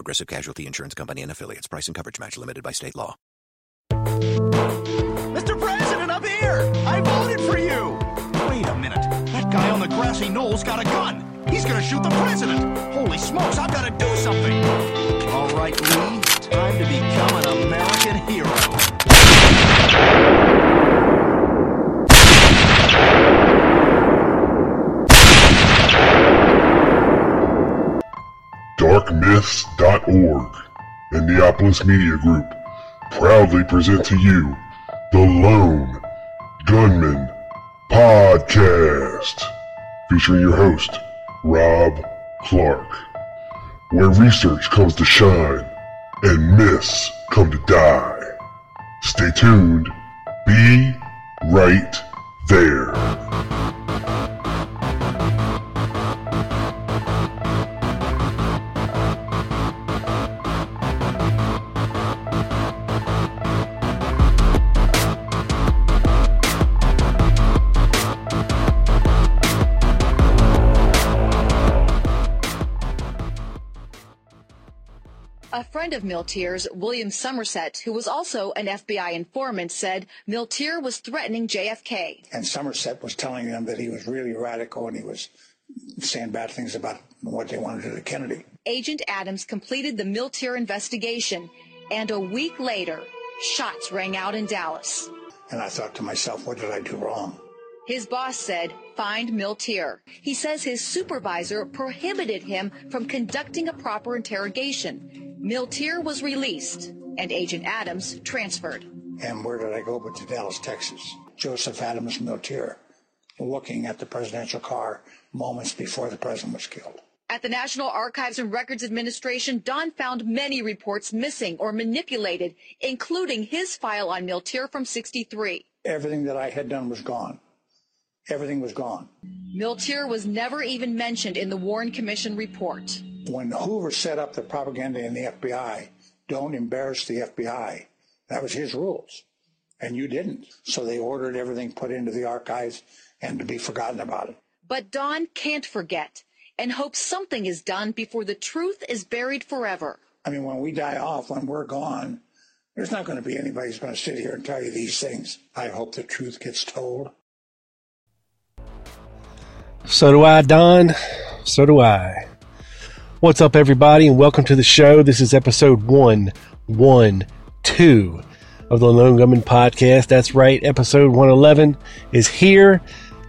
Progressive Casualty Insurance Company and affiliates. Price and coverage match limited by state law. Mr. President, up here! I voted for you! Wait a minute. That guy on the grassy knoll's got a gun. He's gonna shoot the president. Holy smokes, I've gotta do something. All right, Lee. Time to become an American hero. darkmyths.org and Neopolis Media Group proudly present to you the Lone Gunman Podcast, featuring your host, Rob Clark, where research comes to shine and myths come to die. Stay tuned. Be right there. A friend of Milteer's, William Somerset, who was also an FBI informant, said Milteer was threatening JFK. And Somerset was telling them that he was really radical and he was saying bad things about what they wanted to do to Kennedy. Agent Adams completed the Milteer investigation, and a week later, shots rang out in Dallas. And I thought to myself, what did I do wrong? His boss said, find Milteer. He says his supervisor prohibited him from conducting a proper interrogation. Milteer was released, and Agent Adams transferred. And where did I go but to Dallas, Texas? Joseph Adams Milteer, looking at the presidential car moments before the president was killed. At the National Archives and Records Administration, Don found many reports missing or manipulated, including his file on Milteer from 63. Everything that I had done was gone. Everything was gone. Milteer was never even mentioned in the Warren Commission report. When Hoover set up the propaganda in the FBI, don't embarrass the FBI. That was his rules. And you didn't. So they ordered everything put into the archives and to be forgotten about it. But Don can't forget and hopes something is done before the truth is buried forever. I mean, when we die off, when we're gone, there's not going to be anybody who's going to sit here and tell you these things. I hope the truth gets told. So do I, Don. So do I. What's up, everybody, and welcome to the show. This is episode 112 of the Lone Gunman Podcast. That's right, episode 111 is here.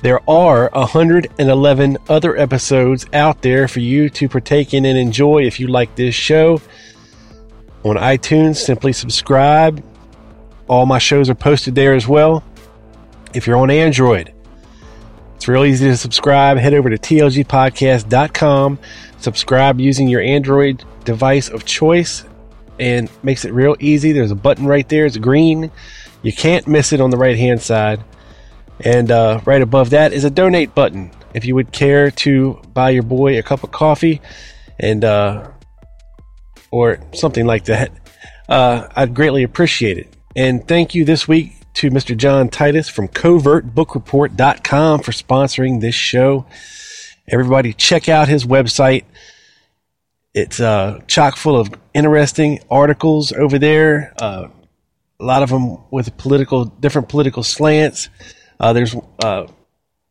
There are 111 other episodes out there for you to partake in and enjoy if you like this show. On iTunes, simply subscribe. All my shows are posted there as well. If you're on Android, it's real easy to subscribe. Head over to tlgpodcast.com. Subscribe using your Android device of choice and makes it real easy. There's a button right there. It's green. You can't miss it on the right hand side. And uh, right above that is a donate button. If you would care to buy your boy a cup of coffee and uh, or something like that, uh, I'd greatly appreciate it. And thank you this week to Mr. John Titus from covertbookreport.com for sponsoring this show. Everybody, check out his website. It's uh, chock full of interesting articles over there. Uh, a lot of them with political, different political slants. Uh, there's uh,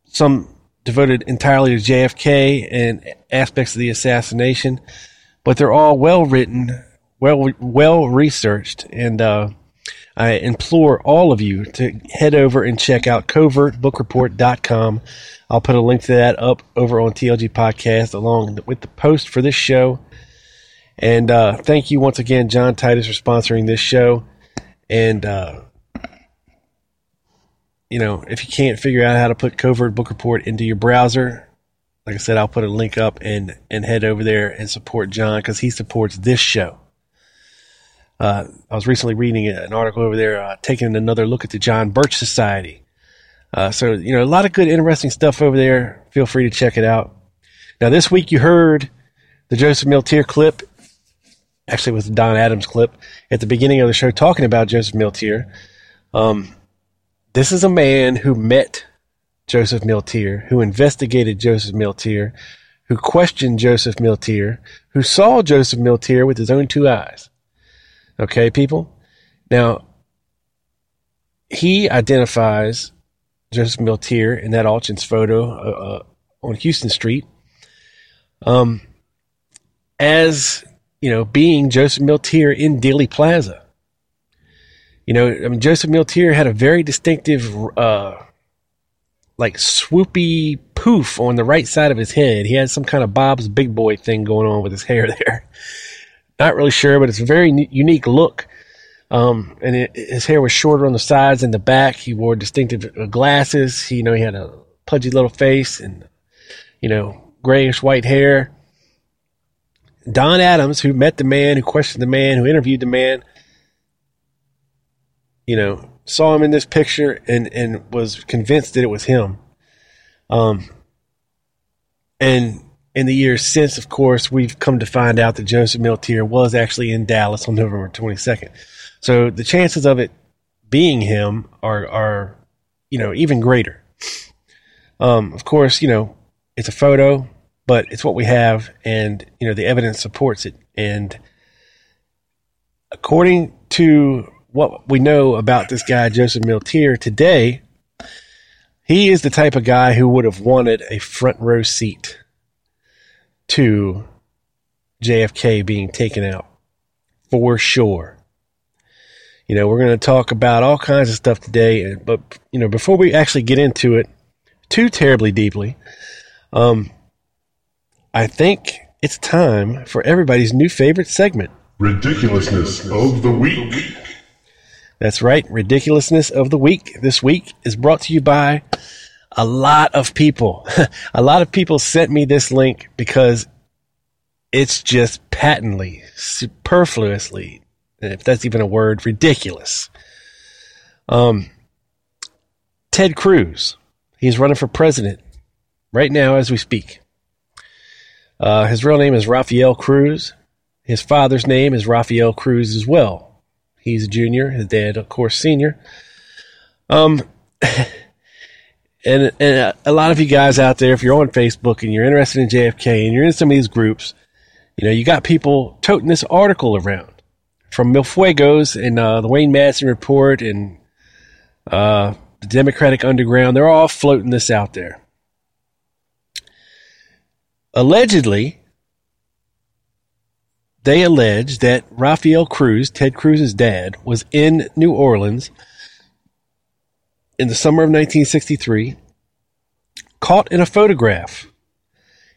some devoted entirely to JFK and aspects of the assassination, but they're all well written, well well researched, and uh, I implore all of you to head over and check out covertbookreport.com. I'll put a link to that up over on TLG Podcast along with the post for this show. And uh, thank you once again, John Titus, for sponsoring this show. And, uh, you know, if you can't figure out how to put Covert Book Report into your browser, like I said, I'll put a link up and, and head over there and support John because he supports this show. Uh, I was recently reading an article over there, uh, taking another look at the John Birch Society. Uh, so, you know, a lot of good, interesting stuff over there. Feel free to check it out. Now, this week you heard the Joseph Milteer clip. Actually, it was the Don Adams clip at the beginning of the show talking about Joseph Milteer. Um, this is a man who met Joseph Milteer, who investigated Joseph Milteer, who questioned Joseph Milteer, who saw Joseph Milteer with his own two eyes. Okay, people? Now, he identifies Joseph Milteer in that Altgens photo uh, uh, on Houston Street um, as, you know, being Joseph Milteer in Dealey Plaza. You know, I mean, Joseph Milteer had a very distinctive, uh, like swoopy poof on the right side of his head. He had some kind of Bob's Big Boy thing going on with his hair there. Not really sure, but it's a very unique look. Um, and it, his hair was shorter on the sides and the back. He wore distinctive uh, glasses. He, you know, he had a pudgy little face and, you know, grayish white hair. Don Adams, who met the man, who questioned the man, who interviewed the man, you know, saw him in this picture and, and was convinced that it was him. Um, and in the years since, of course, we've come to find out that Joseph Milteer was actually in Dallas on November 22nd. So the chances of it being him are, are you know, even greater. Um, of course, you know, it's a photo, but it's what we have, and, you know, the evidence supports it. And according to what we know about this guy, Joseph Milteer, today, he is the type of guy who would have wanted a front row seat to JFK being taken out for sure. You know, we're going to talk about all kinds of stuff today, but you know, before we actually get into it too terribly deeply, um, I think it's time for everybody's new favorite segment. Ridiculousness of the week. That's right. Ridiculousness of the week this week is brought to you by a lot of people. a lot of people sent me this link because it's just patently, superfluously, if that's even a word, ridiculous. Um, Ted Cruz, he's running for president right now as we speak. Uh, his real name is Rafael Cruz. His father's name is Rafael Cruz as well. He's a junior. His dad, of course, senior. Um, and and a lot of you guys out there, if you're on Facebook and you're interested in JFK and you're in some of these groups, you know, you got people toting this article around from Milfuegos and uh, the Wayne Madsen report and uh, the Democratic Underground. They're all floating this out there. Allegedly, they allege that Rafael Cruz, Ted Cruz's dad, was in New Orleans in the summer of 1963, caught in a photograph,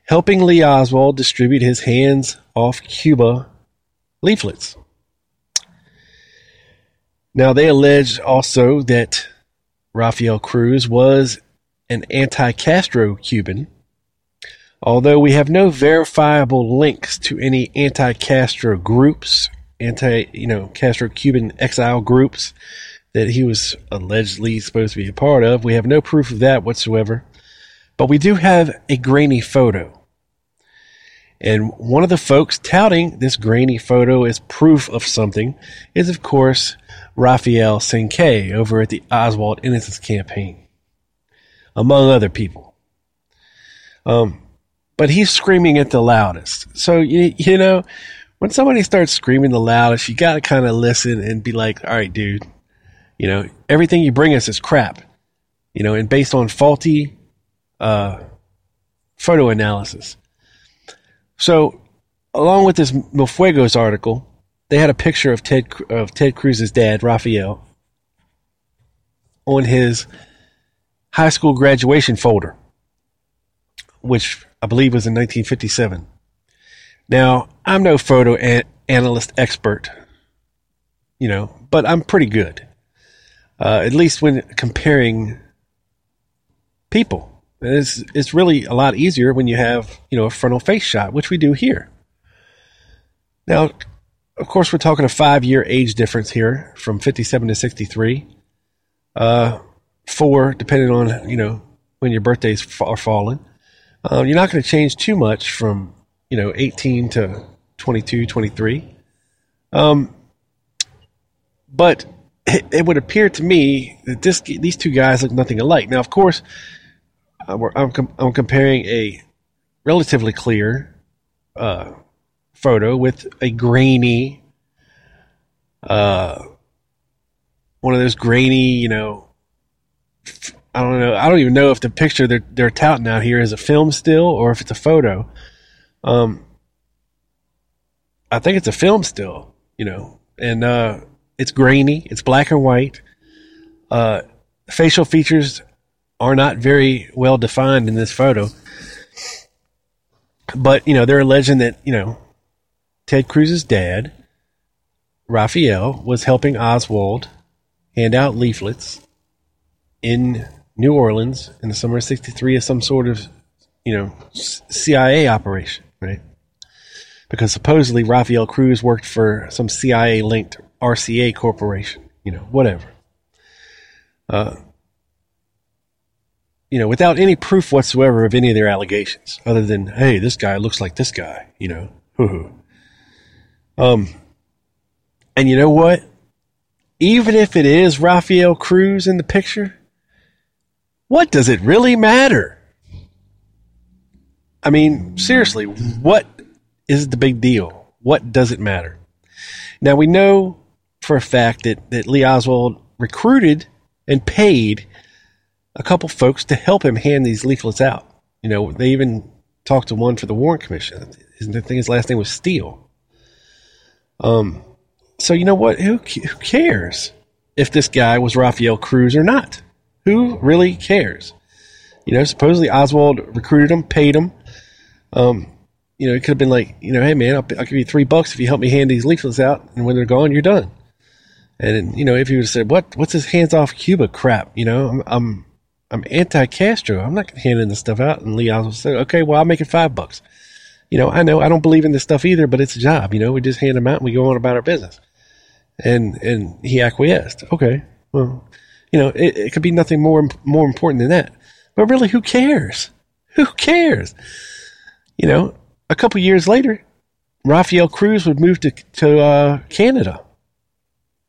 helping Lee Oswald distribute his hands off Cuba leaflets. Now, they allege also that Rafael Cruz was an anti Castro Cuban Although we have no verifiable links to any anti-Castro groups, anti, you know, Castro Cuban exile groups that he was allegedly supposed to be a part of, we have no proof of that whatsoever. But we do have a grainy photo. And one of the folks touting this grainy photo as proof of something is, of course, Ralph Cinque over at the Oswald Innocence Campaign, among other people. Um, but he's screaming it the loudest. So you you know, when somebody starts screaming the loudest, you got to kind of listen and be like, "All right, dude, you know, everything you bring us is crap." You know, and based on faulty uh, photo analysis. So, along with this Milfuegos article, they had a picture of Ted of Ted Cruz's dad, Rafael, on his high school graduation folder, which I believe was in 1957. Now, I'm no photo an- analyst expert, you know, but I'm pretty good. Uh, at least when comparing people. It's, it's really a lot easier when you have, you know, a frontal face shot, which we do here. Now, of course, we're talking a five year age difference here from 57 to 63. Uh, four, depending on, you know, when your birthdays are falling. Um, you're not going to change too much from, you know, 18 to 22, 23. Um, but it, it, would appear to me that this these two guys look nothing alike. Now, of course, I'm, I'm, I'm comparing a relatively clear uh, photo with a grainy, uh, one of those grainy, you know, I don't know. I don't even know if the picture they're they're touting out here is a film still or if it's a photo. Um, I think it's a film still, you know, and uh, it's grainy. It's black and white. Uh, facial features are not very well defined in this photo, but you know they're alleging that you know Ted Cruz's dad, Raphael, was helping Oswald hand out leaflets in New Orleans in the summer of 63 as some sort of, you know, CIA operation, right? Because supposedly Rafael Cruz worked for some CIA linked RCA corporation, you know, whatever. Uh, you know, without any proof whatsoever of any of their allegations, other than, hey, this guy looks like this guy, you know. Hoo Um, and you know what? Even if it is Rafael Cruz in the picture, what does it really matter? I mean, seriously, what is the big deal? What does it matter? Now, we know for a fact that, that Lee Oswald recruited and paid a couple folks to help him hand these leaflets out. You know, they even talked to one for the Warren Commission. I think his last name was Steele. Um, so you know what? Who, who cares if this guy was Rafael Cruz or not? Who really cares? You know, supposedly Oswald recruited him, paid him. Um, you know, it could have been like, you know, hey man, I'll, I'll, give you three bucks if you help me hand these leaflets out, and when they're gone, you're done. And you know, if he would have said, "What? What's this hands off Cuba crap?" You know, I'm I'm, I'm anti Castro. I'm not handing this stuff out. And Oswald said, "Okay, well, I'll make it five bucks." You know, I know I don't believe in this stuff either, but it's a job. You know, we just hand them out and we go on about our business. And and he acquiesced. Okay, well, you know, it, it could be nothing more more important than that. But really, who cares? Who cares? You know, a couple years later, Rafael Cruz would move to to uh, Canada.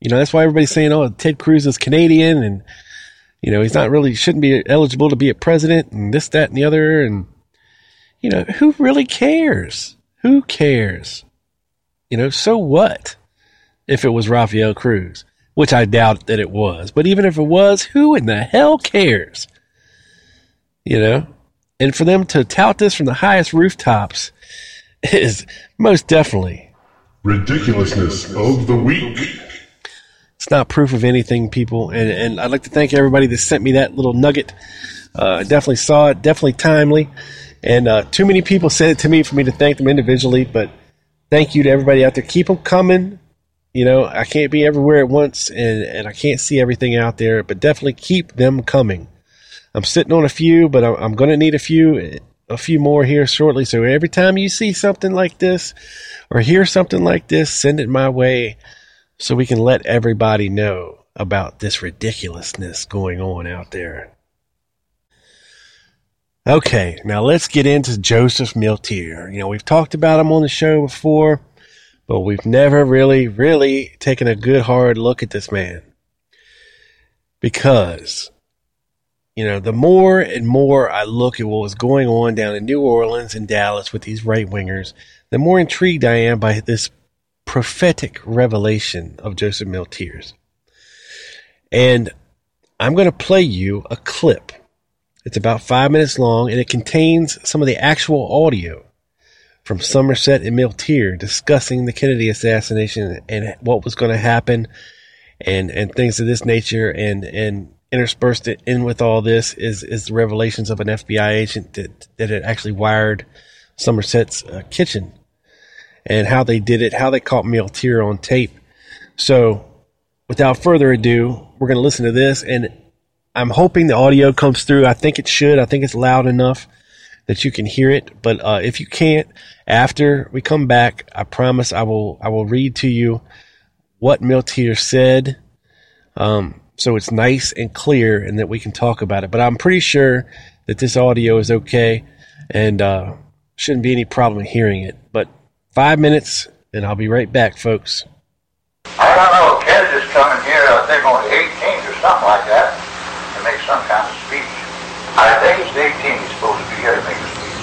You know, that's why everybody's saying, "Oh, Ted Cruz is Canadian," and you know, he's not really shouldn't be eligible to be a president, and this, that, and the other. And you know, who really cares? Who cares? You know, so what if it was Rafael Cruz? which I doubt that it was. But even if it was, who in the hell cares? You know? And for them to tout this from the highest rooftops is most definitely ridiculousness of the week. It's not proof of anything, people. And, and I'd like to thank everybody that sent me that little nugget. Uh, definitely saw it, definitely timely. And uh, too many people sent it to me for me to thank them individually. But thank you to everybody out there. Keep them coming. You know, I can't be everywhere at once and, and I can't see everything out there, but definitely keep them coming. I'm sitting on a few, but I'm, I'm going to need a few, a few more here shortly. So every time you see something like this or hear something like this, send it my way so we can let everybody know about this ridiculousness going on out there. Okay, now let's get into Joseph Milteer. You know, we've talked about him on the show before but we've never really, really taken a good hard look at this man. Because, you know, the more and more I look at what was going on down in New Orleans and Dallas with these right wingers, the more intrigued I am by this prophetic revelation of Joseph Milteer's. And I'm going to play you a clip. It's about five minutes long and it contains some of the actual audio from Somerset and Milteer discussing the Kennedy assassination and what was going to happen and, and things of this nature. And, and interspersed in with all this is, is the revelations of an FBI agent that, that had actually wired Somerset's uh, kitchen and how they did it, how they caught Milteer on tape. So without further ado, we're going to listen to this and I'm hoping the audio comes through. I think it should. I think it's loud enough that you can hear it. But uh, if you can't, after we come back, I promise I will I will read to you what Milteer said. Um, so it's nice and clear and that we can talk about it. But I'm pretty sure that this audio is okay and uh, shouldn't be any problem hearing it. But five minutes and I'll be right back, folks. I don't know. Kennedy's coming here, I think on the 18th or something like that, to make some kind of speech. I think it's the 18th he's supposed to be here to make a speech.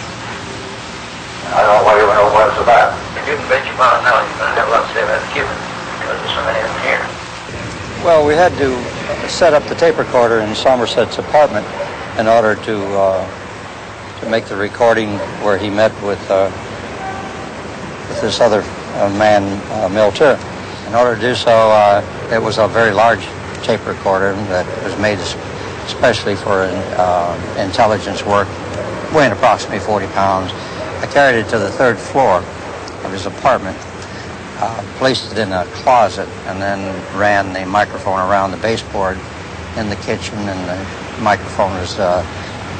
And I don't even know what it's about. You can bet your bottom dollar you're going to have a lot to say about Cuban because there's so many of them here. Well, we had to set up the tape recorder in Somerset's apartment in order to uh, to make the recording where he met with uh, with this other uh, man, uh, Milteer. In order to do so, uh, it was a very large tape recorder that was made especially for uh, intelligence work, weighing approximately 40 pounds. I carried it to the third floor of his apartment uh, placed it in a closet and then ran the microphone around the baseboard in the kitchen, and the microphone was uh,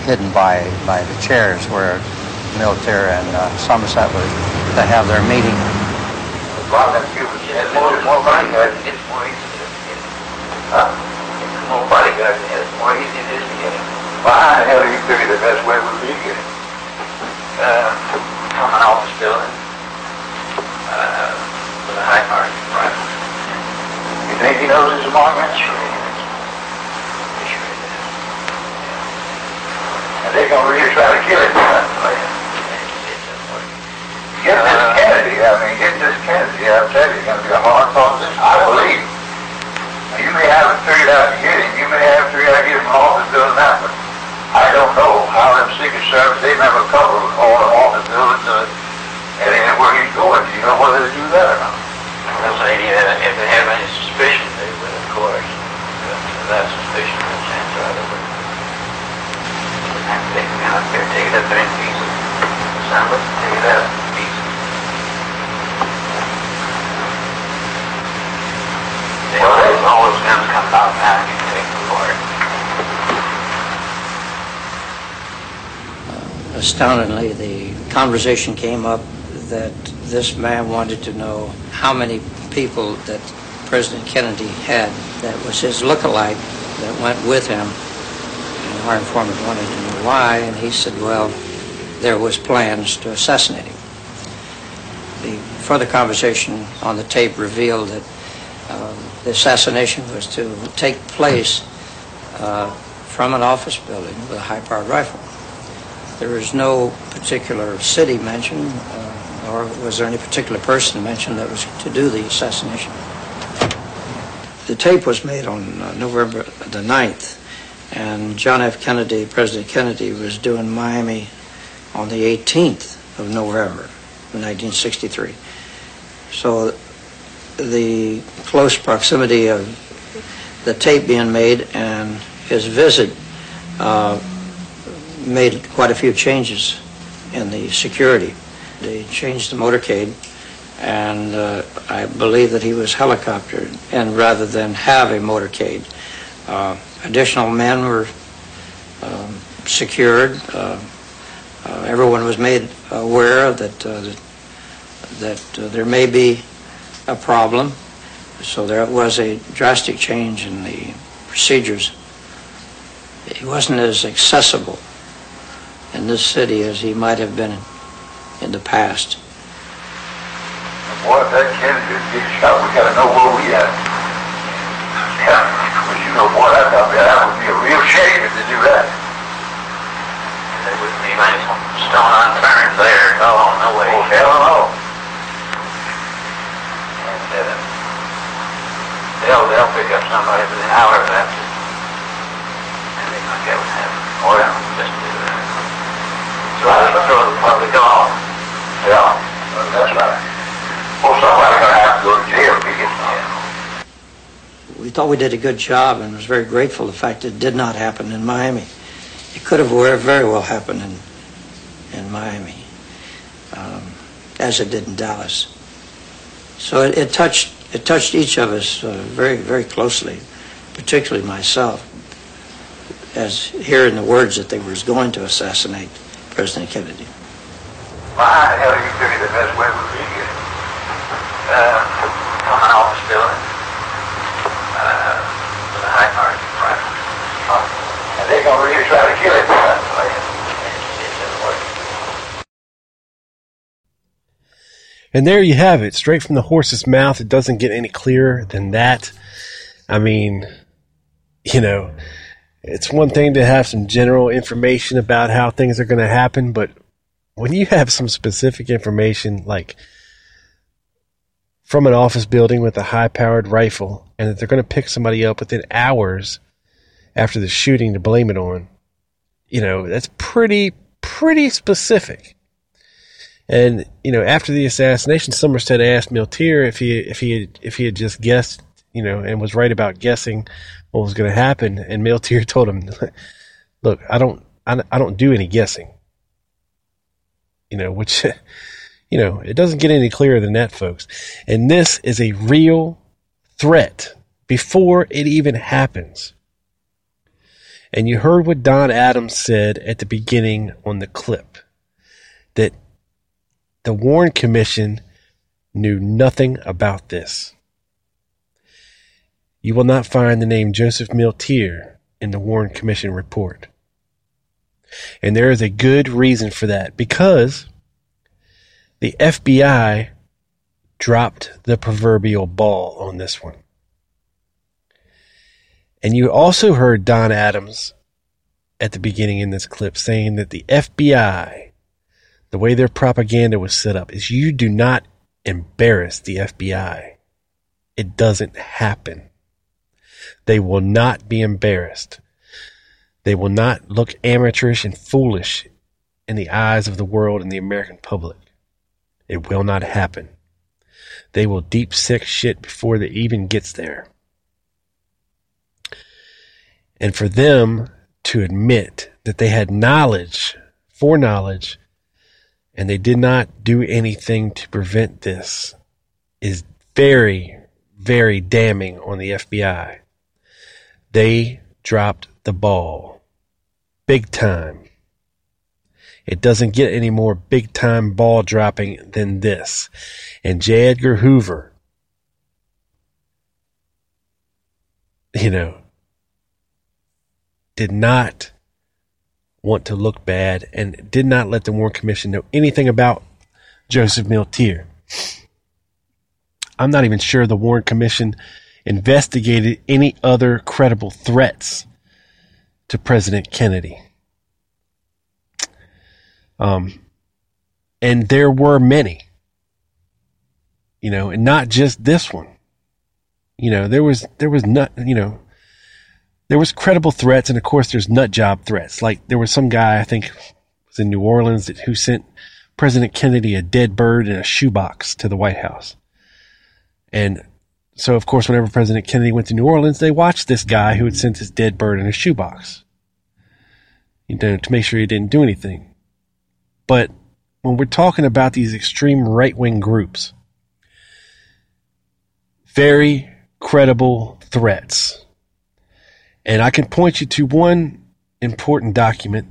hidden by, by the chairs where Milteer and uh, Somerset were to have their meeting. More, more bodyguards, it's more easy to get him. Huh? More bodyguards, it's more easy to get him. Well, how the hell do you figure the best way would be to get him? Uh, from an office building. Uh, with a high mark rifle. You think he knows it's a monument? Sure he is. He sure is. And they're going to really try to kill him, huh? Yeah. Get this Kennedy, I mean, get this Kennedy, I'll tell you, it's going to be a hard process, I believe. Now, you may haven't figured out to get him, you may have figured out to get him off the building now, but I don't know how them Secret Service, they never cover all the office buildings, uh, and then where he's going. Do you know whether they do that or not? Well, say, uh, if they have any suspicion, they would, of course. If that suspicion, then chance are they would. And they can out there, take it up there in pieces. Assemble it, take it out Astoundingly, the conversation came up that this man wanted to know how many people that President Kennedy had that was his look-alike that went with him. And our informant wanted to know why, and he said, well, there was plans to assassinate him. The further conversation on the tape revealed that the assassination was to take place uh, from an office building with a high-powered rifle. There was no particular city mentioned, uh, nor was there any particular person mentioned that was to do the assassination. The tape was made on uh, November the 9th, and John F. Kennedy, President Kennedy, was due in Miami on the 18th of November of 1963. So the close proximity of the tape being made and his visit uh, made quite a few changes in the security. They changed the motorcade, and uh, I believe that he was helicoptered, and rather than have a motorcade, uh, additional men were um, secured. Uh, uh everyone was made aware that uh, that uh, there may be a problem, so there was a drastic change in the procedures. He wasn't as accessible in this city as he might have been in the past. Boy, if that Kennedy gets shot, we gotta know where we at. Yeah, but you know, boy, that, that would be a real shame if they do that. There wouldn't be many stone unturned there. No, no way. Oh, hell no. And, uh, they'll, they'll pick up somebody within hours after. And they might get with him. Oh, yeah. Just do that. Throw the, throw the public off. Yeah, that's right. Well, somebody's gonna have to go to jail if he. We thought we did a good job and was very grateful the fact it did not happen in Miami. It could have very well happened in, in Miami, um, as it did in Dallas. So it, it touched it touched each of us uh, very very closely, particularly myself, as hearing the words that they were going to assassinate President Kennedy. Why the hell do you figure the best way would be to uh, come office building uh, with a high margin? Uh, and they're going to really try to kill it. And there you have it, straight from the horse's mouth. It doesn't get any clearer than that. I mean, you know, it's one thing to have some general information about how things are going to happen, but when you have some specific information, like from an office building with a high powered rifle, and that they're going to pick somebody up within hours after the shooting to blame it on, you know, that's pretty, pretty specific. And you know, after the assassination, Somerset asked Milteer if he if he had, if he had just guessed, you know, and was right about guessing what was going to happen. And Milteer told him, "Look, I don't I, I don't do any guessing." You know, which you know, it doesn't get any clearer than that, folks. And this is a real threat before it even happens. And you heard what Don Adams said at the beginning on the clip that the Warren Commission knew nothing about this. You will not find the name Joseph Milteer in the Warren Commission report. And there is a good reason for that because the FBI dropped the proverbial ball on this one. And you also heard Don Adams at the beginning in this clip saying that the FBI the way their propaganda was set up is you do not embarrass the FBI. It doesn't happen. They will not be embarrassed. They will not look amateurish and foolish in the eyes of the world and the American public. It will not happen. They will deep sick shit before it even gets there. And for them to admit that they had knowledge, foreknowledge and they did not do anything to prevent this is very, very damning on the FBI. They dropped the ball. Big time. It doesn't get any more big time ball dropping than this. And J. Edgar Hoover, you know, did not want to look bad and did not let the Warren Commission know anything about Joseph Milteer. I'm not even sure the Warren Commission investigated any other credible threats to President Kennedy. Um, and there were many, you know, and not just this one. You know, there was there was not, you know, there was credible threats, and of course, there's nut job threats. Like there was some guy I think was in New Orleans that, who sent President Kennedy a dead bird in a shoebox to the White House, and so of course, whenever President Kennedy went to New Orleans, they watched this guy who had sent his dead bird in a shoebox, you know, to make sure he didn't do anything. But when we're talking about these extreme right wing groups, very credible threats and I can point you to one important document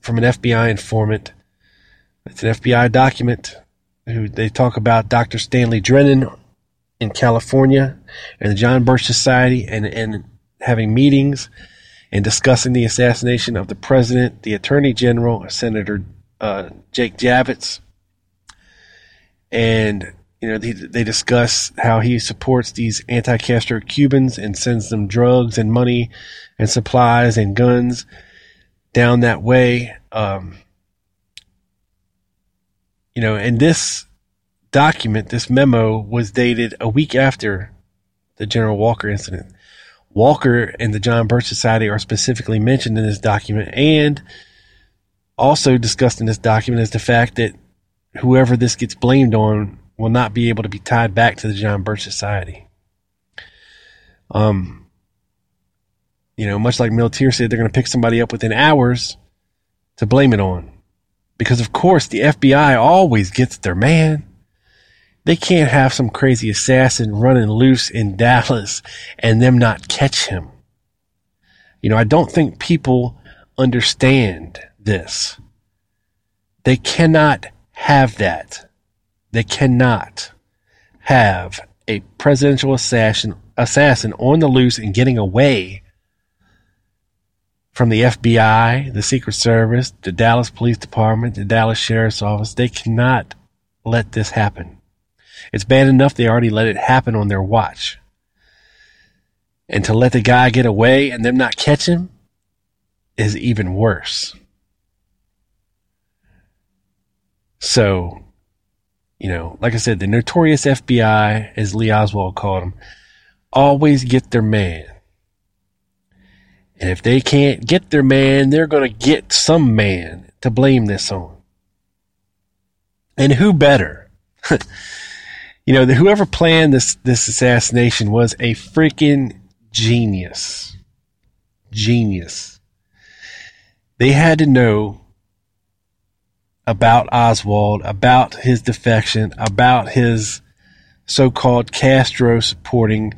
from an FBI informant. It's an FBI document who they talk about Dr. Stanley Drennan in California and the John Birch Society and, and having meetings and discussing the assassination of the president, the attorney general, Senator uh, Jake Javits, and you know, they, they discuss how he supports these anti-Castro Cubans and sends them drugs and money and supplies and guns down that way. Um, you know, and this document, this memo, was dated a week after the General Walker incident. Walker and the John Birch Society are specifically mentioned in this document, and also discussed in this document is the fact that whoever this gets blamed on will not be able to be tied back to the John Birch Society. Um, you know, much like Milteer said, they're going to pick somebody up within hours to blame it on. Because, of course, the FBI always gets their man. They can't have some crazy assassin running loose in Dallas and them not catch him. You know, I don't think people understand this. They cannot have that. They cannot have a presidential assassin assassin on the loose and getting away from the FBI, the Secret Service, the Dallas Police Department, the Dallas Sheriff's Office. They cannot let this happen. It's bad enough they already let it happen on their watch. And to let the guy get away and them not catch him is even worse. So, you know, like I said, the notorious FBI, as Lee Oswald called them, always get their man. And if they can't get their man, they're going to get some man to blame this on. And who better? you know, whoever planned this, this assassination was a freaking genius. Genius. They had to know about Oswald, about his defection, about his so-called Castro supporting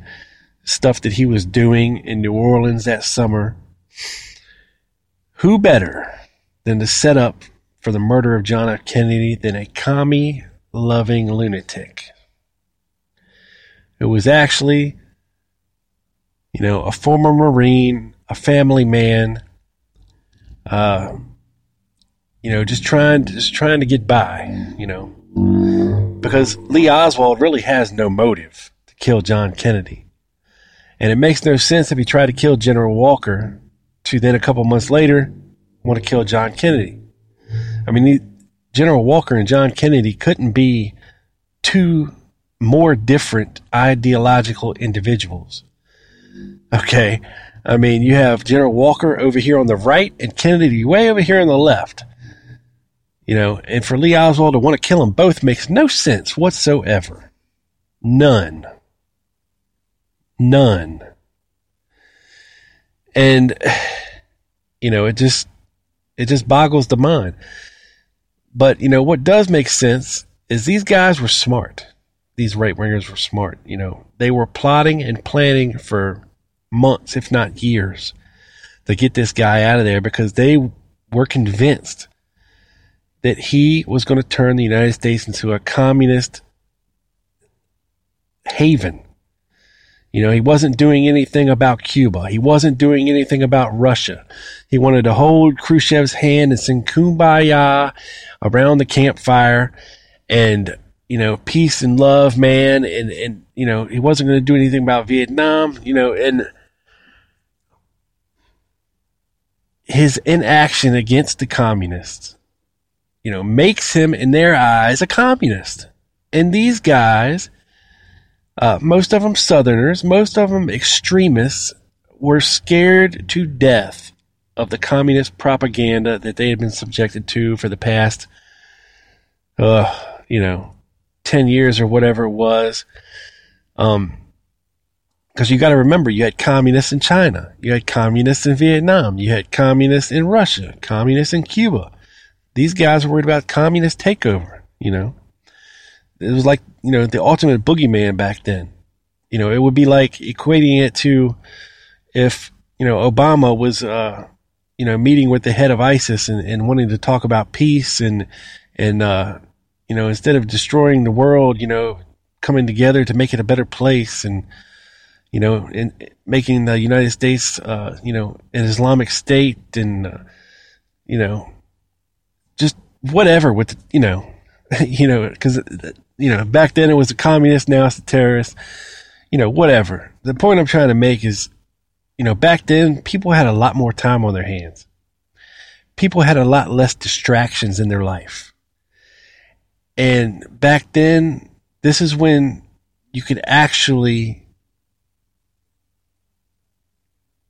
stuff that he was doing in New Orleans that summer. Who better than to set up for the murder of John F. Kennedy than a commie loving lunatic It was actually, you know, a former Marine, a family man, uh, you know, just trying just trying to get by, you know, because Lee Oswald really has no motive to kill John Kennedy. And it makes no sense if he tried to kill General Walker to then a couple months later want to kill John Kennedy. I mean, he, General Walker and John Kennedy couldn't be two more different ideological individuals. Okay. I mean, you have General Walker over here on the right and Kennedy way over here on the left. You know, and for Lee Oswald to want to kill them both makes no sense whatsoever. None. None. And you know, it just it just boggles the mind. But you know what does make sense is these guys were smart. These right wingers were smart. You know, they were plotting and planning for months, if not years, to get this guy out of there because they were convinced that he was going to turn the United States into a communist haven you know, he wasn't doing anything about Cuba. He wasn't doing anything about Russia. He wanted to hold Khrushchev's hand and sing kumbaya around the campfire and, you know, peace and love, man. And, and, you know, he wasn't going to do anything about Vietnam, you know, and his inaction against the communists, you know, makes him in their eyes a communist. And these guys, uh, most of them Southerners, most of them extremists, were scared to death of the communist propaganda that they had been subjected to for the past, uh, you know, 10 years or whatever it was. Um, because you got to remember, you had communists in China, you had communists in Vietnam, you had communists in Russia, communists in Cuba. These guys were worried about communist takeover, you know. It was like, you know, the ultimate boogeyman back then. You know, it would be like equating it to if, you know, Obama was, uh, you know, meeting with the head of ISIS and, and wanting to talk about peace and, and, uh, you know, instead of destroying the world, you know, coming together to make it a better place and, you know, and making the United States, uh, you know, an Islamic state and, uh, you know, whatever with, you know, you know, cause you know, back then it was a communist, now it's a terrorist, you know, whatever. The point I'm trying to make is, you know, back then people had a lot more time on their hands. People had a lot less distractions in their life. And back then, this is when you could actually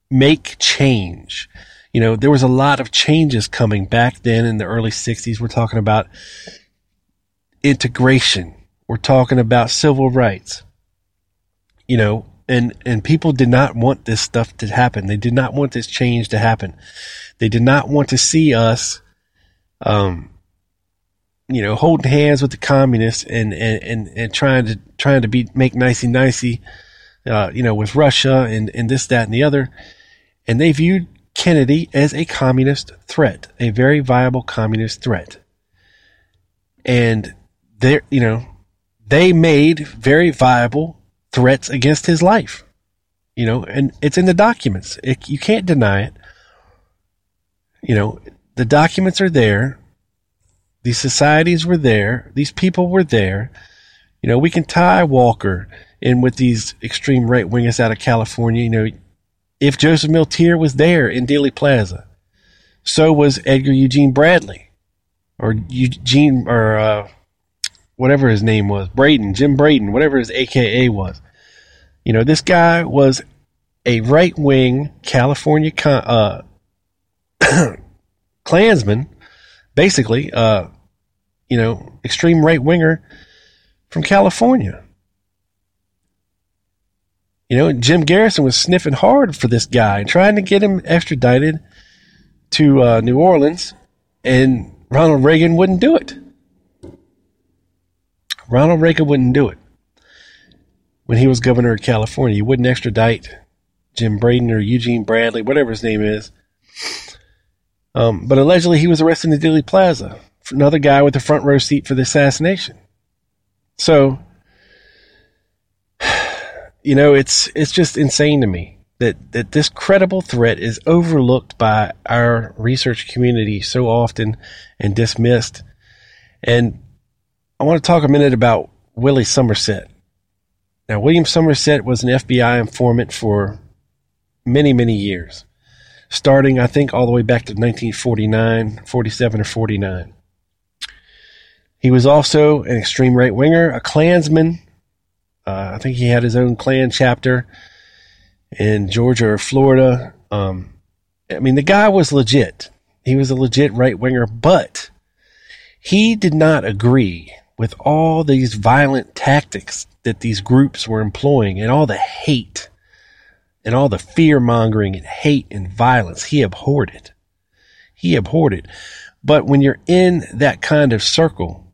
make change. You know, there was a lot of changes coming back then in the early 60s. We're talking about integration we're talking about civil rights. You know, and and people did not want this stuff to happen. They did not want this change to happen. They did not want to see us um you know, holding hands with the communists and, and, and, and trying to, trying to be, make nicey nicey, uh, you know, with Russia and, and this, that, and the other. And they viewed Kennedy as a communist threat, a very viable communist threat. And they you know, they made very viable threats against his life. You know, and it's in the documents. It, you can't deny it. You know, the documents are there. These societies were there. These people were there. You know, we can tie Walker in with these extreme right wingers out of California. You know, if Joseph Milteer was there in Dealey Plaza, so was Edgar Eugene Bradley, or Eugene, or uh, whatever his name was, Braden, Jim Braden, whatever his AKA was. You know, this guy was a right wing California uh, Klansman, basically, uh, you know, extreme right winger from California. You know, Jim Garrison was sniffing hard for this guy, trying to get him extradited to uh, New Orleans, and Ronald Reagan wouldn't do it. Ronald Reagan wouldn't do it when he was governor of California. He wouldn't extradite Jim Braden or Eugene Bradley, whatever his name is. Um, but allegedly, he was arrested in the Dealey Plaza. Another guy with the front row seat for the assassination. So you know, it's it's just insane to me that that this credible threat is overlooked by our research community so often and dismissed. And I want to talk a minute about Willie Somerset. Now, William Somerset was an FBI informant for many, many years, starting, I think, all the way back to 1949, 47 or 49. He was also an extreme right winger, a Klansman, uh, I think he had his own Klan chapter in Georgia or Florida. Um, I mean, the guy was legit. He was a legit right winger, but he did not agree with all these violent tactics that these groups were employing and all the hate and all the fear mongering and hate and violence. He abhorred it. He abhorred it. But when you're in that kind of circle,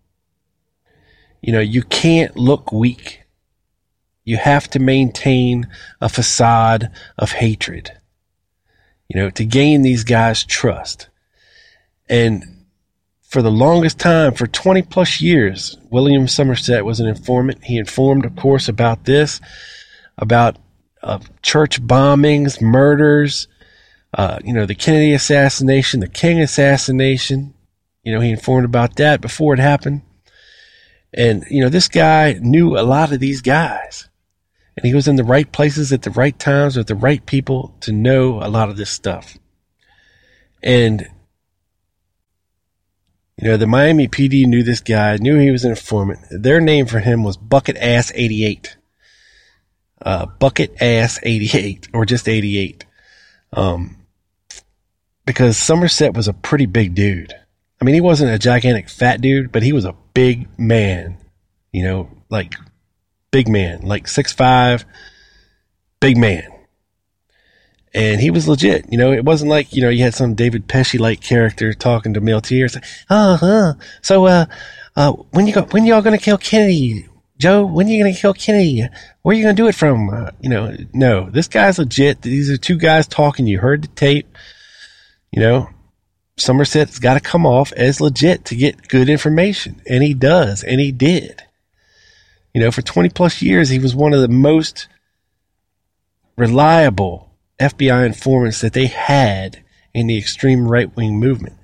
you know, you can't look weak. You have to maintain a facade of hatred, you know, to gain these guys' trust. And for the longest time, for 20 plus years, William Somerset was an informant. He informed, of course, about this, about uh, church bombings, murders, uh, you know, the Kennedy assassination, the King assassination. You know, he informed about that before it happened. And, you know, this guy knew a lot of these guys and he was in the right places at the right times with the right people to know a lot of this stuff. And you know, the Miami PD knew this guy, knew he was an informant. Their name for him was Bucket Ass 88. Uh, Bucket Ass 88, or just 88. Um, because Somerset was a pretty big dude. I mean, he wasn't a gigantic fat dude, but he was a big man. You know, like big man, like six five, big man. And he was legit. You know, it wasn't like, you know, you had some David Pesci like character talking to Milteer. It's oh, huh. So, uh, uh, when you go, when y'all gonna kill Kennedy? Joe, when are you gonna kill Kennedy? Where are you gonna do it from? Uh, you know, no, this guy's legit. These are two guys talking. You heard the tape. You know, Somerset's got to come off as legit to get good information. And he does. And he did. You know, for 20 plus years, he was one of the most reliable FBI informants that they had in the extreme right wing movement.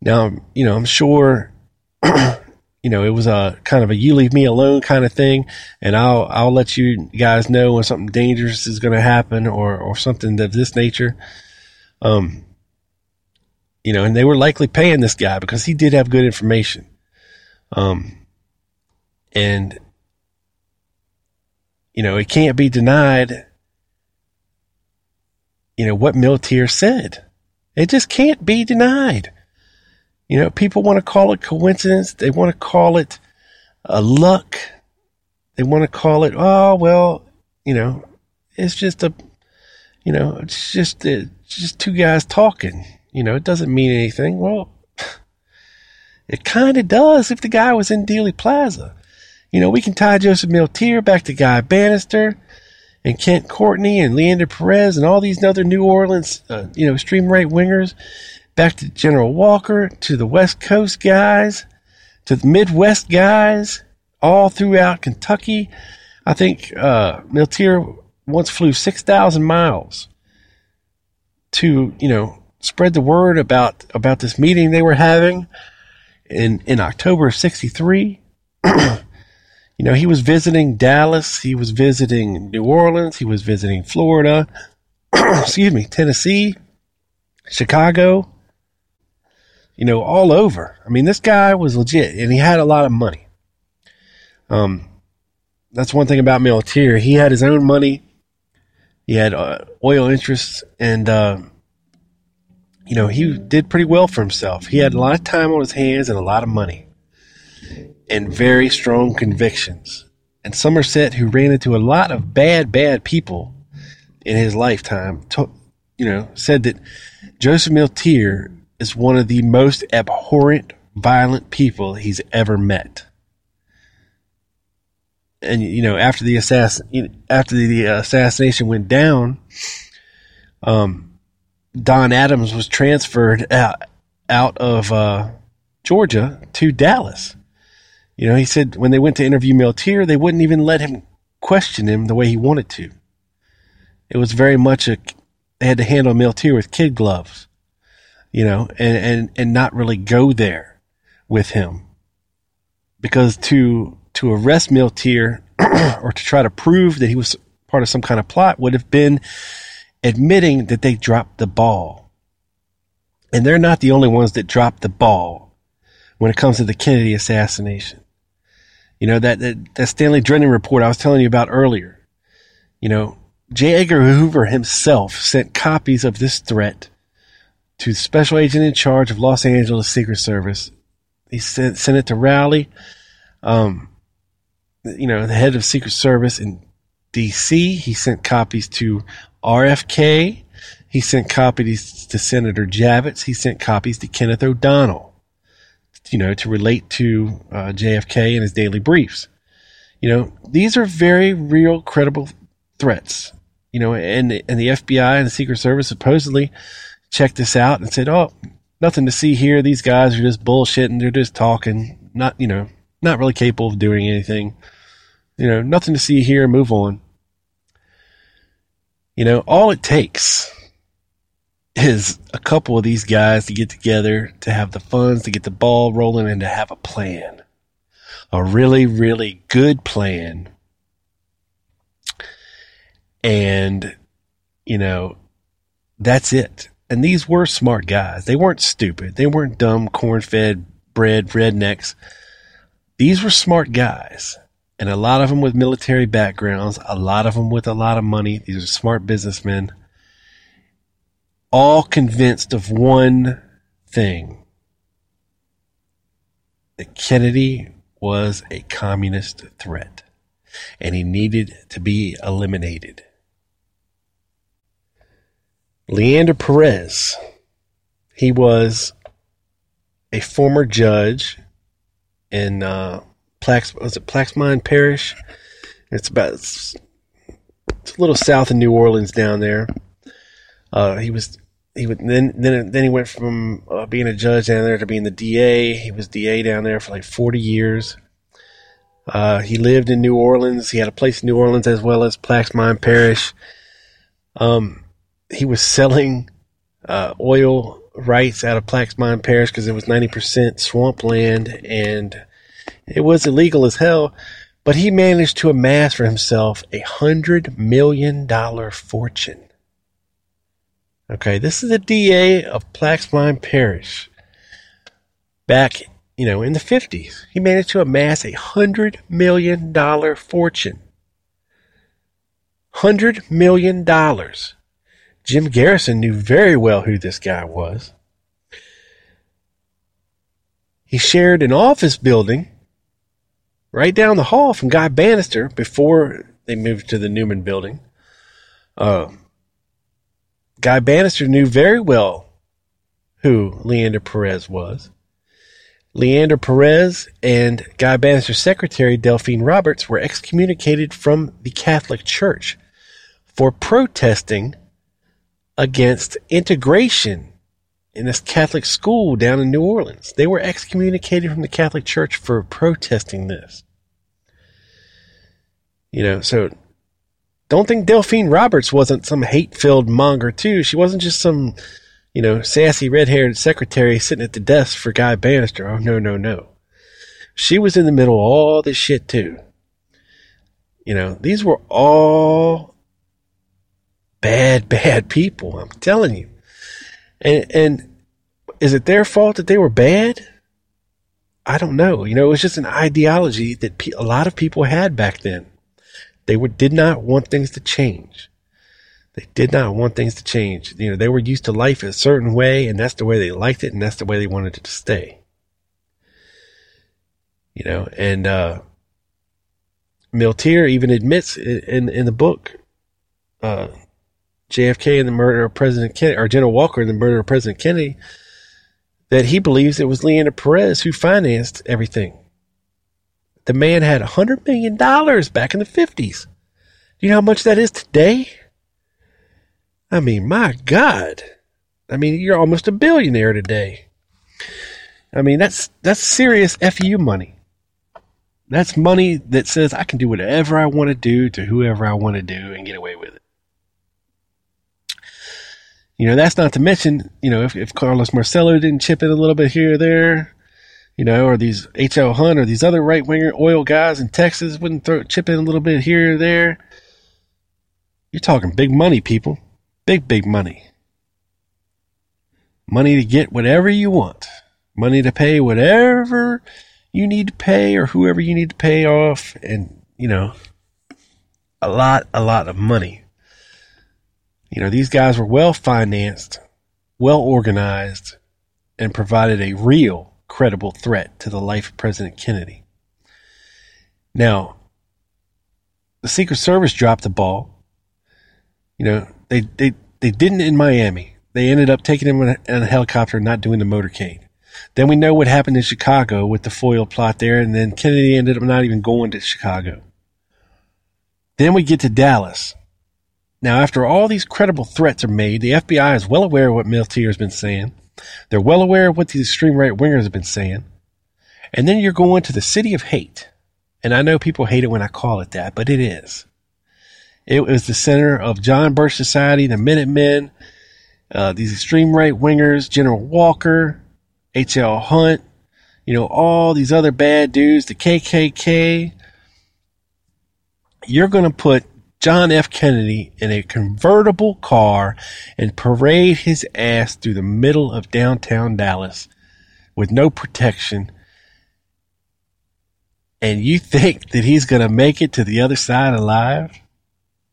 Now, you know, I'm sure, you know, it was a kind of a you leave me alone kind of thing, and I'll I'll let you guys know when something dangerous is going to happen or or something of this nature. Um, you know, and they were likely paying this guy because he did have good information. Um, and, you know, it can't be denied, you know, what Milteer said. It just can't be denied. You know, people want to call it coincidence. They want to call it a luck. They want to call it, oh, well, you know, it's just a, you know, it's just, it's just two guys talking. You know, it doesn't mean anything. Well, it kind of does if the guy was in Dealey Plaza. You know, we can tie Joseph Milteer back to Guy Banister. and Kent Courtney and Leander Perez and all these other New Orleans, uh, you know, extreme right wingers, back to General Walker, to the West Coast guys, to the Midwest guys, all throughout Kentucky. I think uh, Milteer once flew 6,000 miles to, you know, spread the word about, about this meeting they were having in, in October of 63. You know, he was visiting Dallas, he was visiting New Orleans, he was visiting Florida, excuse me, Tennessee, Chicago, you know, all over. I mean, this guy was legit and he had a lot of money. Um, that's one thing about Milteer. He had his own money. He had uh, oil interests and, uh, you know, he did pretty well for himself. He had a lot of time on his hands and a lot of money and very strong convictions. And Somerset, who ran into a lot of bad, bad people in his lifetime, to, you know, said that Joseph Milteer is one of the most abhorrent, violent people he's ever met. And you know, after the assassin, after the assassination went down, um, Don Adams was transferred out out of uh, Georgia to Dallas you know, he said when they went to interview Milteer, they wouldn't even let him question him the way he wanted to. It was very much a they had to handle Milteer with kid gloves, you know, and and and not really go there with him because to to arrest Milteer or to try to prove that he was part of some kind of plot would have been admitting that they dropped the ball. And they're not the only ones that dropped the ball when it comes to the Kennedy assassination. You know, that, that, that Stanley Drennan report I was telling you about earlier. You know, J. Edgar Hoover himself sent copies of this threat to the special agent in charge of Los Angeles Secret Service. He sent, sent it to Rowley, um, you know, the head of Secret Service in D.C. He sent copies to RFK. He sent copies to Senator Javits. He sent copies to Kenneth O'Donnell you know, to relate to uh, JFK and his daily briefs. You know, these are very real, credible threats. You know, and and the FBI and the Secret Service supposedly checked this out and said, "Oh, nothing to see here. These guys are just bullshitting. They're just talking. Not, you know, not really capable of doing anything. You know, nothing to see here. Move on." You know, all it takes is a couple of these guys to get together, to have the funds, to get the ball rolling, and to have a plan. A really, really good plan. And, you know, that's it. And these were smart guys. They weren't stupid. They weren't dumb, corn fed, bred rednecks. These were smart guys. And a lot of them with military backgrounds, a lot of them with a lot of money. These are smart businessmen all convinced of one thing that Kennedy was a communist threat and he needed to be eliminated. Leander Perez, he was a former judge in uh, Plax, was it Plaquemine Parish? It's about it's, it's a little south of New Orleans down there. Uh, he was he would then then then he went from uh, being a judge down there to being the DA. He was DA down there for like forty years. Uh, he lived in New Orleans. He had a place in New Orleans as well as Plaquemine Parish. Um, he was selling uh, oil rights out of Plaquemine Parish because it was ninety percent swampland and it was illegal as hell. But he managed to amass for himself a hundred million dollar fortune. Okay, this is the DA of Plaquemine Parish. Back, you know, in the 50s, he managed to amass a $100 million fortune. $100 million. Jim Garrison knew very well who this guy was. He shared an office building right down the hall from Guy Banister before they moved to the Newman building. Uh, Guy Banister knew very well who Leander Perez was. Leander Perez and Guy Banister's secretary, Delphine Roberts, were excommunicated from the Catholic Church for protesting against integration in this Catholic school down in New Orleans. They were excommunicated from the Catholic Church for protesting this. You know, so don't think Delphine Roberts wasn't some hate filled monger, too. She wasn't just some, you know, sassy red haired secretary sitting at the desk for Guy Banister. Oh, no, no, no. She was in the middle of all this shit, too. You know, these were all bad, bad people. I'm telling you. And, and is it their fault that they were bad? I don't know. You know, it was just an ideology that pe- a lot of people had back then. They were, did not want things to change. They did not want things to change. You know, they were used to life a certain way, and that's the way they liked it, and that's the way they wanted it to stay. You know, and uh, Milteer even admits in in the book, uh, JFK and the murder of President Kennedy, or General Walker and the murder of President Kennedy, that he believes it was Leander Perez who financed everything. The man had a hundred million dollars back in the fifties. Do you know how much that is today? I mean, my God. I mean, you're almost a billionaire today. I mean, that's that's serious FU money. That's money that says I can do whatever I want to do to whoever I want to do and get away with it. You know, that's not to mention, you know, if, if Carlos Marcello didn't chip in a little bit here or there, you know, or these H.L. Hunt or these other right winger oil guys in Texas wouldn't throw chip in a little bit here or there. You're talking big money, people. Big, big money. Money to get whatever you want. Money to pay whatever you need to pay or whoever you need to pay off. And, you know, a lot, a lot of money. You know, these guys were well financed, well organized, and provided a real credible threat to the life of President Kennedy. Now, the Secret Service dropped the ball. You know, they, they, they didn't in Miami. They ended up taking him in a, helicopter not doing the motorcade. Then we know what happened in Chicago with the foil plot there, and then Kennedy ended up not even going to Chicago. Then we get to Dallas. Now, after all these credible threats are made, the FBI is well aware of what Milteer has been saying. They're well aware of what these extreme right wingers have been saying. And then you're going to the city of hate. And I know people hate it when I call it that, but it is. It was the center of John Birch Society, the Minutemen, uh, these extreme right wingers, General Walker, H.L. Hunt, you know, all these other bad dudes, the KKK. You're going to put John F. Kennedy in a convertible car and parade his ass through the middle of downtown Dallas with no protection. And you think that he's going to make it to the other side alive?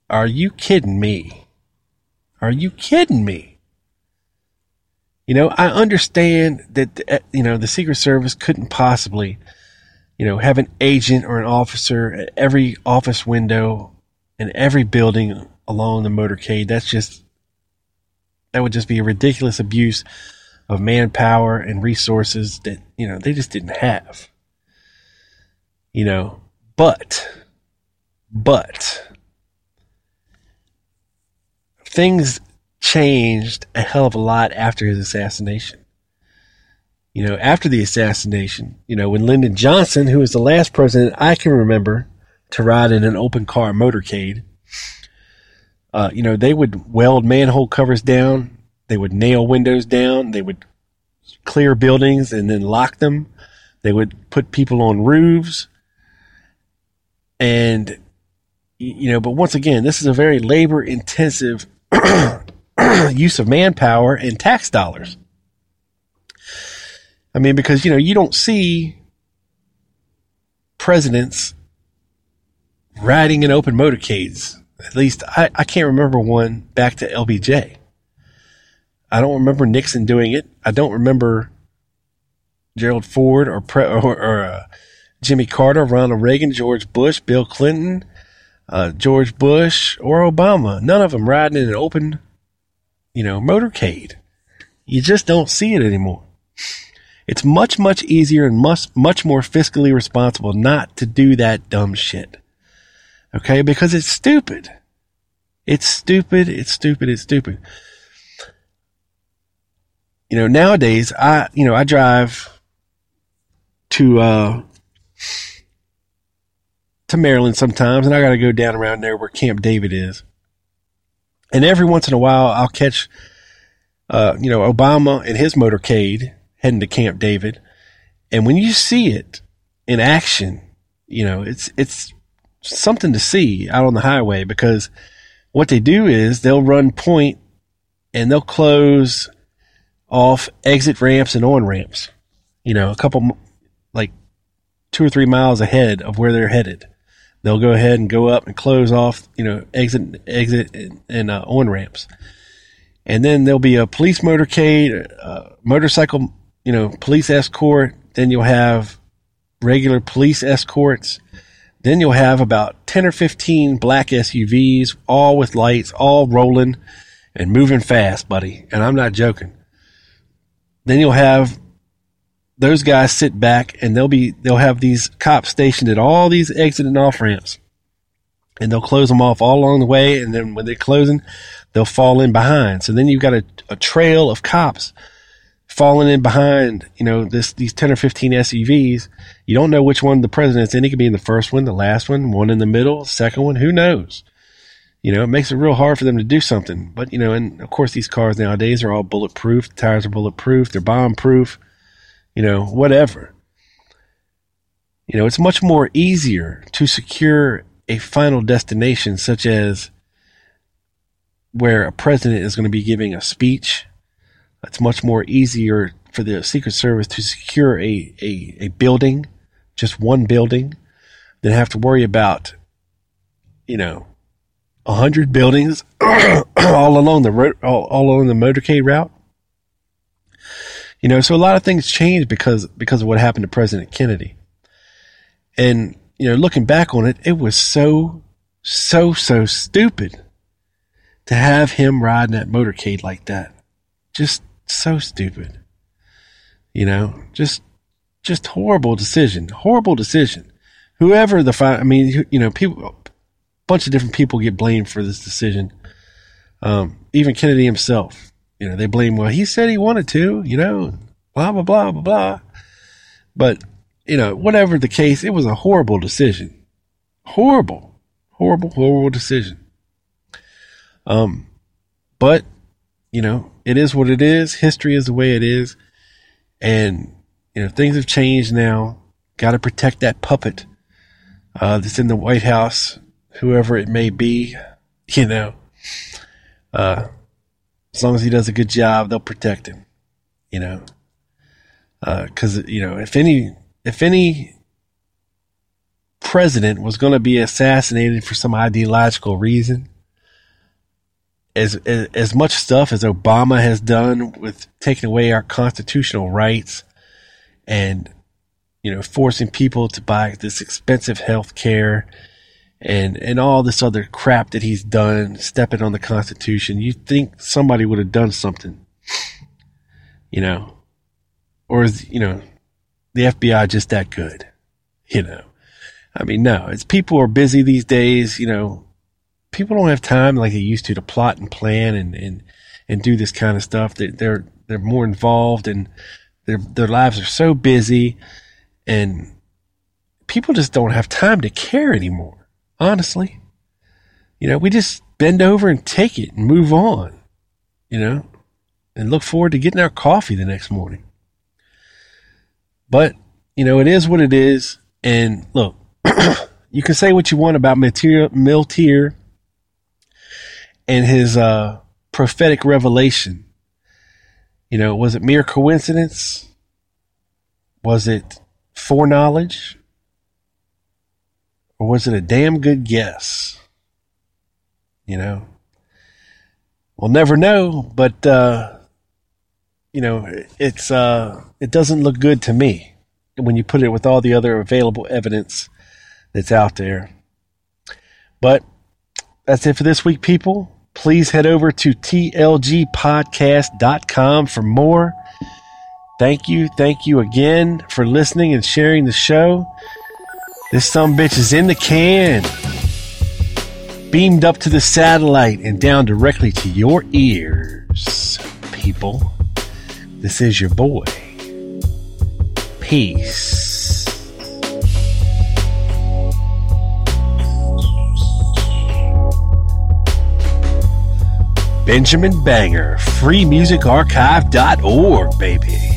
Are you kidding me? Are you kidding me? You know, I understand that, uh, you know, the Secret Service couldn't possibly, you know, have an agent or an officer at every office window in every building along the motorcade. That's just, that would just be a ridiculous abuse of manpower and resources that, you know, they just didn't have. You know, but, but, things changed a hell of a lot after his assassination. You know, after the assassination, you know, when Lyndon Johnson, who was the last president I can remember to ride in an open car motorcade, uh, you know, they would weld manhole covers down, they would nail windows down, they would clear buildings and then lock them. They would put people on roofs. And, you know, but once again, this is a very labor intensive use of manpower and tax dollars. I mean, because, you know, you don't see presidents riding in open motorcades. At least I, I can't remember one back to LBJ. I don't remember Nixon doing it. I don't remember Gerald Ford or, Pre- or, or uh, Jimmy Carter, Ronald Reagan, George Bush, Bill Clinton, uh, George Bush, or Obama. None of them riding in an open, you know, motorcade. You just don't see it anymore. It's much, much easier and much, much more fiscally responsible not to do that dumb shit. Okay? Because it's stupid. It's stupid. It's stupid. It's stupid. You know, nowadays, I, you know, I drive to, uh, to Maryland sometimes, and I got to go down around there where Camp David is. And every once in a while, I'll catch, uh, you know, Obama and his motorcade heading to Camp David. And when you see it in action, you know, it's, it's something to see out on the highway because what they do is they'll run point and they'll close off exit ramps and on ramps, you know, a couple, like two or three miles ahead of where they're headed. They'll go ahead and go up and close off, you know, exit, exit and, and uh, on ramps. And then there'll be a police motorcade, uh, motorcycle, you know, police escort. Then you'll have regular police escorts. Then you'll have about 10 or 15 black SUVs, all with lights, all rolling and moving fast, buddy. And I'm not joking. Then you'll have those guys sit back and they'll be, they'll have these cops stationed at all these exit and off ramps and they'll close them off all along the way. And then when they're closing, they'll fall in behind. So then you've got a, a trail of cops falling in behind, you know, this, these 10 or 15 SUVs. You don't know which one the president's in. He could be in the first one, the last one, one in the middle, second one. Who knows? You know, it makes it real hard for them to do something. But, you know, and of course, these cars nowadays are all bulletproof. The tires are bulletproof. They're bomb proof, you know, whatever. You know, it's much more easier to secure a final destination, such as where a president is going to be giving a speech. It's much more easier for the Secret Service to secure a, a, a building, just one building, than have to worry about, you know, a hundred buildings all along the road, all, all along the motorcade route. You know, so a lot of things changed because because of what happened to President Kennedy. And you know, looking back on it, it was so so so stupid to have him riding that motorcade like that. Just so stupid. You know, just just horrible decision. Horrible decision. Whoever the fi- I mean, you know, people, a bunch of different people get blamed for this decision. Um, even Kennedy himself. You know, they blame. Well, he said he wanted to. You know, blah blah blah blah blah. But you know, whatever the case, it was a horrible decision. Horrible, horrible, horrible decision. Um, but you know, it is what it is. History is the way it is. And, you know, things have changed now. Got to protect that puppet uh, that's in the White House, whoever it may be, you know. Uh, as long as he does a good job, they'll protect him, you know. Because, uh, you know, if any, if any president was going to be assassinated for some ideological reason, as, as, as much stuff as Obama has done with taking away our constitutional rights and you know forcing people to buy this expensive health care and and all this other crap that he's done stepping on the constitution you think somebody would have done something you know? Or is you know the FBI just that good you know? I mean no it's people are busy these days you know people don't have time like they used to to plot and plan and and, and do this kind of stuff. They, they're they're more involved and their their lives are so busy, and people just don't have time to care anymore. Honestly, you know, we just bend over and take it and move on. You know, and look forward to getting our coffee the next morning. But you know, it is what it is. And look, you can say what you want about Milteer, Milteer and his uh, prophetic revelation. You know, was it mere coincidence? Was it foreknowledge? Or was it a damn good guess? You know, we'll never know, but, uh, you know, it's, uh, it doesn't look good to me when you put it with all the other available evidence that's out there. But that's it for this week, people please head over to tlgpodcast.com for more. Thank you. Thank you again for listening and sharing the show. This some bitch is in the can. beamed up to the satellite and down directly to your ears. People, this is your boy. Peace. Benjamin Banger, freemusicarchive.org, baby.